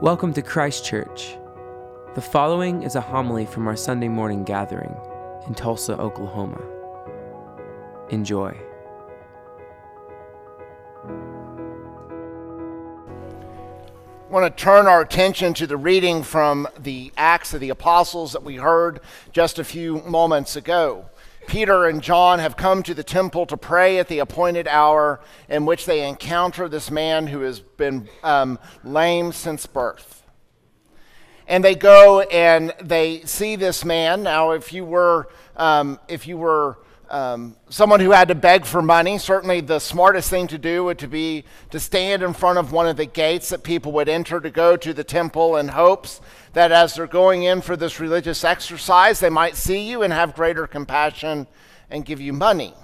Welcome to Christ Church. The following is a homily from our Sunday morning gathering in Tulsa, Oklahoma. Enjoy. I want to turn our attention to the reading from the Acts of the Apostles that we heard just a few moments ago. Peter and John have come to the temple to pray at the appointed hour in which they encounter this man who has been um, lame since birth. And they go and they see this man. Now, if you were, um, if you were um, someone who had to beg for money, certainly the smartest thing to do would to be to stand in front of one of the gates that people would enter to go to the temple in hopes that as they're going in for this religious exercise, they might see you and have greater compassion and give you money.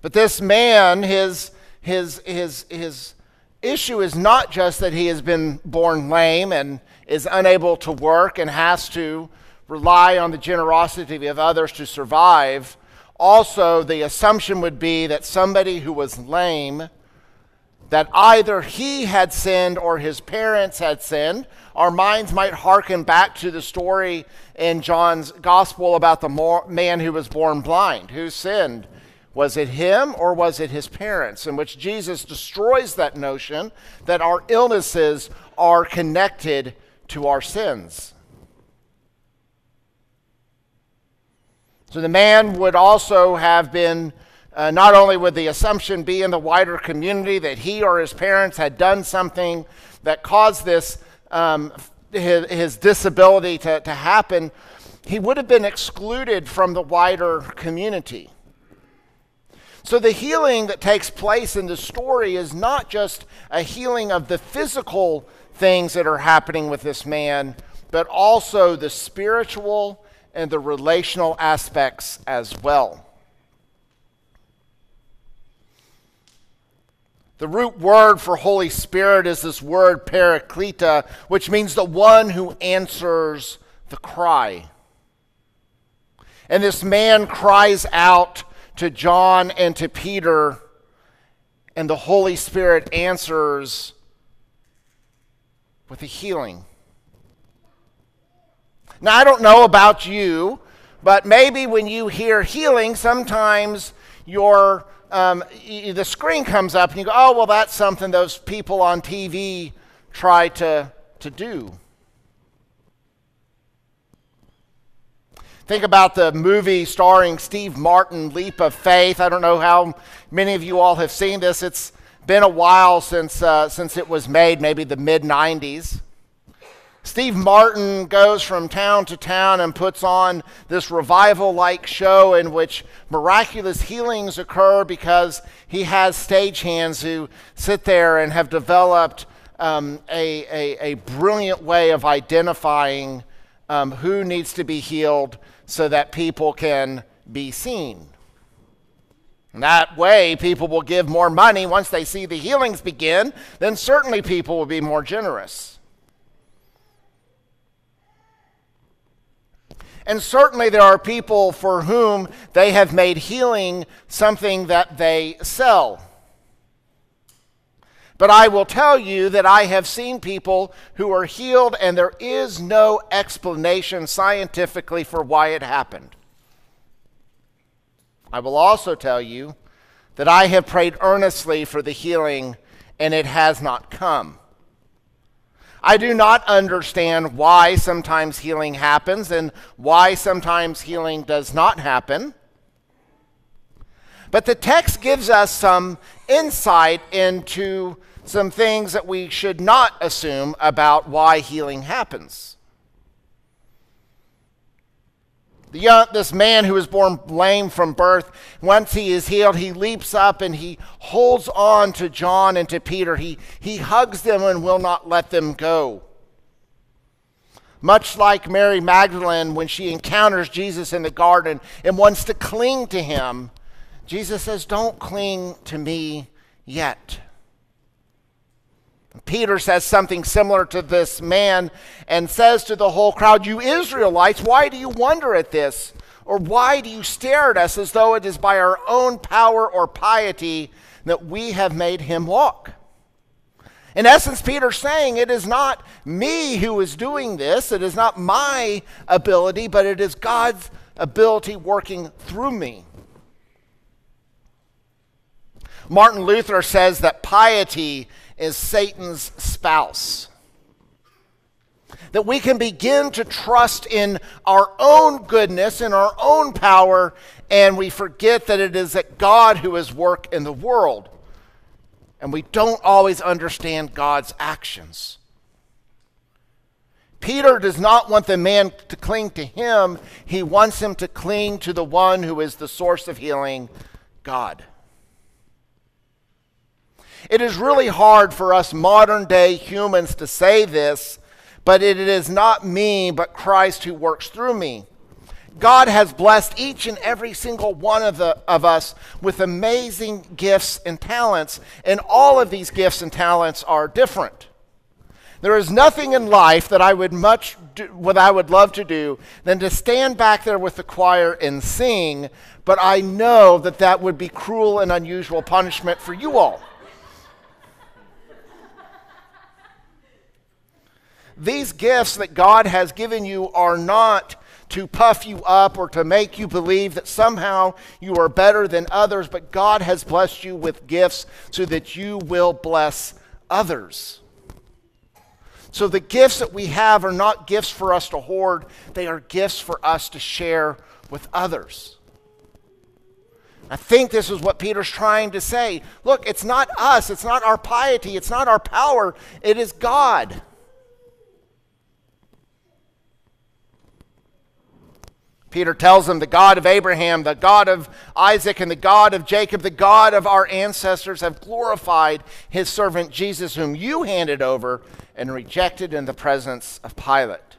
But this man, his, his, his, his issue is not just that he has been born lame and is unable to work and has to rely on the generosity of others to survive. Also, the assumption would be that somebody who was lame, that either he had sinned or his parents had sinned. Our minds might hearken back to the story in John's gospel about the man who was born blind. Who sinned? Was it him or was it his parents? In which Jesus destroys that notion that our illnesses are connected to our sins. So the man would also have been, uh, not only would the assumption be in the wider community that he or his parents had done something that caused this, um, his, his disability to, to happen, he would have been excluded from the wider community. So, the healing that takes place in the story is not just a healing of the physical things that are happening with this man, but also the spiritual and the relational aspects as well. The root word for Holy Spirit is this word parakleta, which means the one who answers the cry. And this man cries out to John and to Peter, and the Holy Spirit answers with a healing. Now, I don't know about you, but maybe when you hear healing, sometimes your um, the screen comes up and you go, oh, well, that's something those people on TV try to, to do. Think about the movie starring Steve Martin, Leap of Faith. I don't know how many of you all have seen this. It's been a while since, uh, since it was made, maybe the mid 90s. Steve Martin goes from town to town and puts on this revival like show in which miraculous healings occur because he has stagehands who sit there and have developed um, a, a, a, brilliant way of identifying um, who needs to be healed so that people can be seen. And that way, people will give more money once they see the healings begin, then certainly people will be more generous. And certainly there are people for whom they have made healing something that they sell. But I will tell you that I have seen people who are healed and there is no explanation scientifically for why it happened. I will also tell you that I have prayed earnestly for the healing and it has not come. I do not understand why sometimes healing happens and why sometimes healing does not happen. But the text gives us some insight into some things that we should not assume about why healing happens. The young, this man who was born lame from birth, once he is healed, he leaps up and he holds on to John and to Peter. He, he hugs them and will not let them go. Much like Mary Magdalene when she encounters Jesus in the garden and wants to cling to him, Jesus says, Don't cling to me yet. Peter says something similar to this man and says to the whole crowd, You Israelites, why do you wonder at this? Or why do you stare at us as though it is by our own power or piety that we have made him walk? In essence, Peter's saying it is not me who is doing this, it is not my ability, but it is God's ability working through me. Martin Luther says that piety is Satan's spouse. That we can begin to trust in our own goodness, in our own power, and we forget that it is that God who is work in the world. And we don't always understand God's actions. Peter does not want the man to cling to him, he wants him to cling to the one who is the source of healing, God. It is really hard for us modern day humans to say this, but it is not me, but Christ who works through me. God has blessed each and every single one of, the, of us with amazing gifts and talents, and all of these gifts and talents are different. There is nothing in life that I would much do, what I would love to do than to stand back there with the choir and sing, but I know that that would be cruel and unusual punishment for you all. These gifts that God has given you are not to puff you up or to make you believe that somehow you are better than others, but God has blessed you with gifts so that you will bless others. So the gifts that we have are not gifts for us to hoard, they are gifts for us to share with others. I think this is what Peter's trying to say. Look, it's not us, it's not our piety, it's not our power, it is God. Peter tells them the God of Abraham, the God of Isaac, and the God of Jacob, the God of our ancestors, have glorified his servant Jesus, whom you handed over and rejected in the presence of Pilate.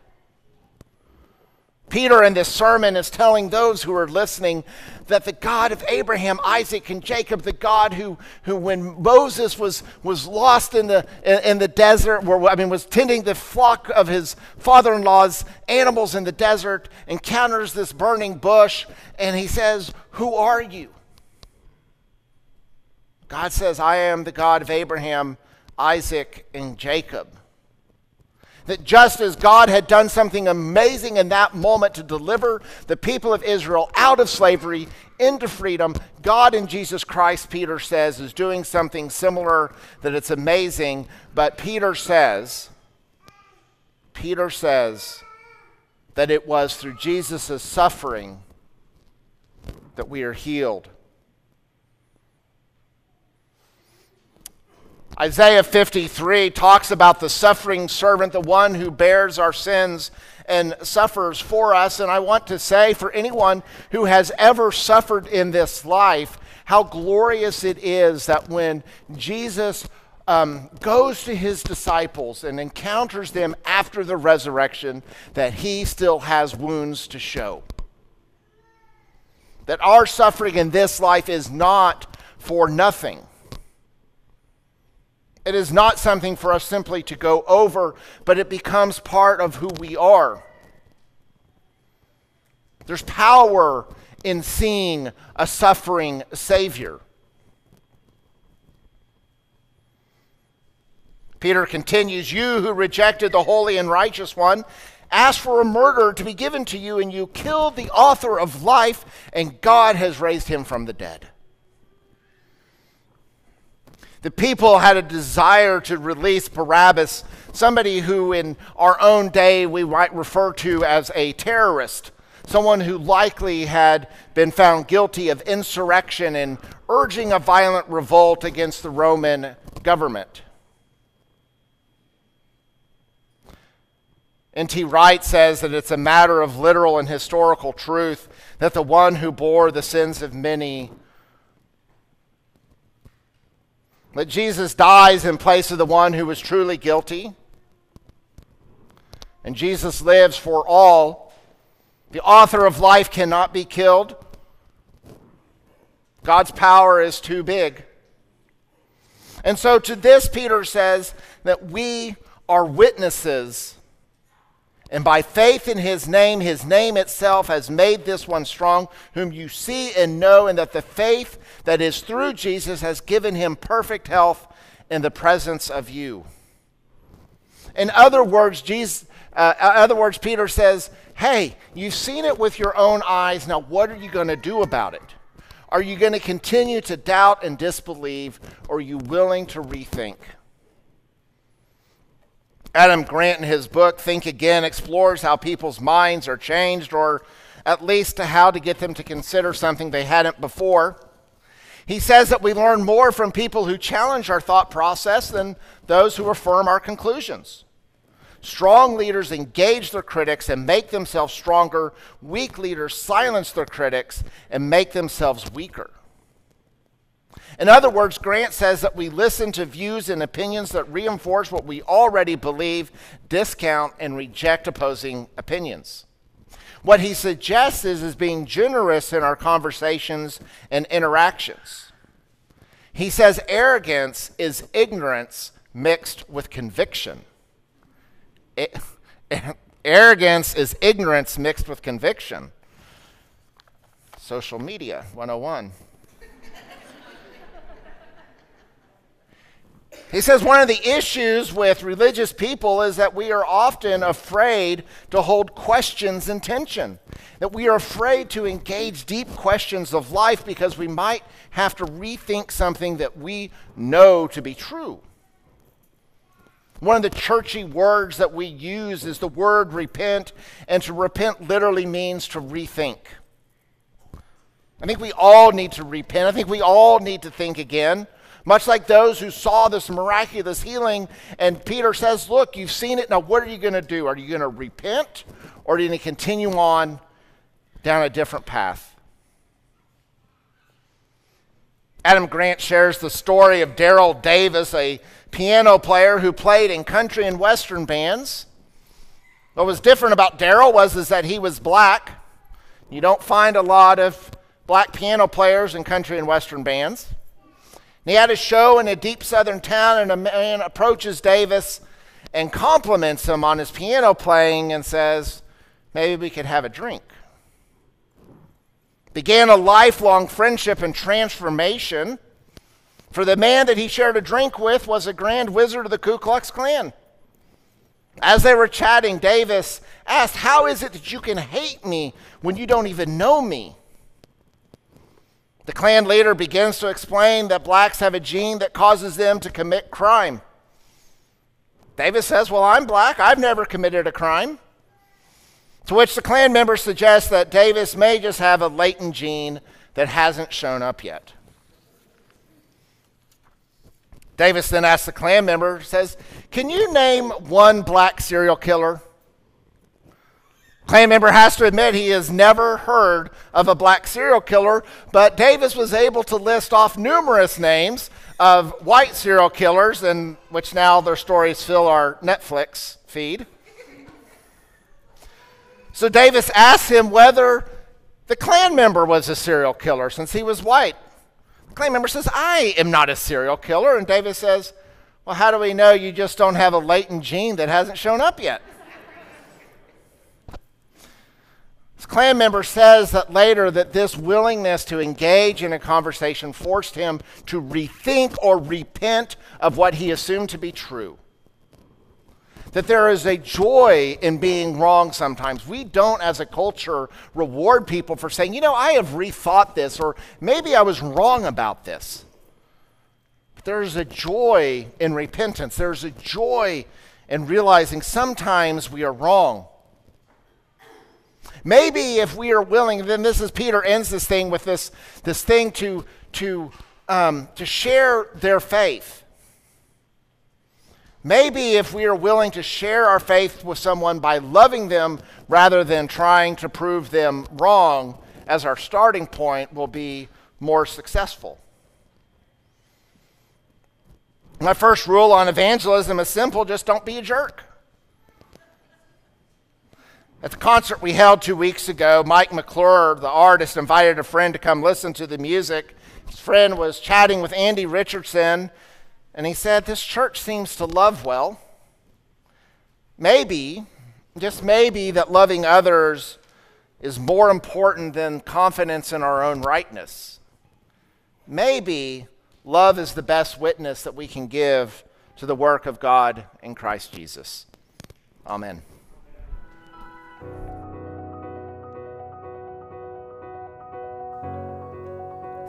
Peter in this sermon is telling those who are listening that the God of Abraham, Isaac, and Jacob, the God who, who when Moses was, was lost in the, in, the desert, where, I mean, was tending the flock of his father in law's animals in the desert, encounters this burning bush, and he says, Who are you? God says, I am the God of Abraham, Isaac, and Jacob. That just as God had done something amazing in that moment to deliver the people of Israel out of slavery into freedom, God in Jesus Christ, Peter says, is doing something similar, that it's amazing. But Peter says, Peter says that it was through Jesus' suffering that we are healed. Isaiah 53 talks about the suffering servant, the one who bears our sins and suffers for us. And I want to say for anyone who has ever suffered in this life, how glorious it is that when Jesus um, goes to his disciples and encounters them after the resurrection, that he still has wounds to show. That our suffering in this life is not for nothing it is not something for us simply to go over, but it becomes part of who we are. There's power in seeing a suffering Savior. Peter continues, You who rejected the holy and righteous one, asked for a murderer to be given to you, and you killed the author of life, and God has raised him from the dead. The people had a desire to release Barabbas, somebody who in our own day we might refer to as a terrorist, someone who likely had been found guilty of insurrection and urging a violent revolt against the Roman government. N.T. Wright says that it's a matter of literal and historical truth that the one who bore the sins of many that Jesus dies in place of the one who was truly guilty. And Jesus lives for all. The author of life cannot be killed. God's power is too big. And so to this, Peter says that we are witnesses and by faith in his name, his name itself has made this one strong, whom you see and know, and that the faith that is through Jesus has given him perfect health in the presence of you. In other words, Jesus, uh, in other words, Peter says, Hey, you've seen it with your own eyes. Now, what are you going to do about it? Are you going to continue to doubt and disbelieve, or are you willing to rethink? Adam Grant, in his book, Think Again, explores how people's minds are changed, or at least how to get them to consider something they hadn't before. He says that we learn more from people who challenge our thought process than those who affirm our conclusions. Strong leaders engage their critics and make themselves stronger. Weak leaders silence their critics and make themselves weaker. In other words, Grant says that we listen to views and opinions that reinforce what we already believe, discount, and reject opposing opinions. What he suggests is, is being generous in our conversations and interactions. He says arrogance is ignorance mixed with conviction. It, arrogance is ignorance mixed with conviction. Social media 101. He says one of the issues with religious people is that we are often afraid to hold questions in tension. That we are afraid to engage deep questions of life because we might have to rethink something that we know to be true. One of the churchy words that we use is the word repent, and to repent literally means to rethink. I think we all need to repent. I think we all need to think again. Much like those who saw this miraculous healing, and Peter says, Look, you've seen it. Now, what are you going to do? Are you going to repent, or are you going to continue on down a different path? Adam Grant shares the story of Daryl Davis, a piano player who played in country and western bands. What was different about Daryl was is that he was black. You don't find a lot of black piano players in country and western bands. And he had a show in a deep southern town, and a man approaches Davis and compliments him on his piano playing and says, Maybe we could have a drink. Began a lifelong friendship and transformation. For the man that he shared a drink with was a grand wizard of the Ku Klux Klan. As they were chatting, Davis asked, How is it that you can hate me when you don't even know me? The Klan leader begins to explain that blacks have a gene that causes them to commit crime. Davis says, Well, I'm black. I've never committed a crime. To which the Klan member suggests that Davis may just have a latent gene that hasn't shown up yet. Davis then asks the Klan member, says, Can you name one black serial killer? Klan member has to admit he has never heard of a black serial killer, but Davis was able to list off numerous names of white serial killers, and which now their stories fill our Netflix feed. So Davis asked him whether the Klan member was a serial killer since he was white. The Klan member says, I am not a serial killer. And Davis says, Well, how do we know you just don't have a latent gene that hasn't shown up yet? This Klan member says that later that this willingness to engage in a conversation forced him to rethink or repent of what he assumed to be true. That there is a joy in being wrong sometimes. We don't, as a culture, reward people for saying, you know, I have rethought this, or maybe I was wrong about this. But there's a joy in repentance, there's a joy in realizing sometimes we are wrong. Maybe if we are willing, then this is Peter ends this thing with this, this thing to, to, um, to share their faith. Maybe if we are willing to share our faith with someone by loving them rather than trying to prove them wrong as our starting point, will be more successful. My first rule on evangelism is simple just don't be a jerk. At the concert we held two weeks ago, Mike McClure, the artist, invited a friend to come listen to the music. His friend was chatting with Andy Richardson, and he said, This church seems to love well. Maybe, just maybe, that loving others is more important than confidence in our own rightness. Maybe Love is the best witness that we can give to the work of God in Christ Jesus. Amen.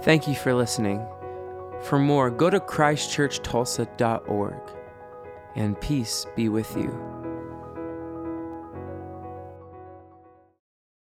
Thank you for listening. For more, go to christchurchtulsa.org, and peace be with you.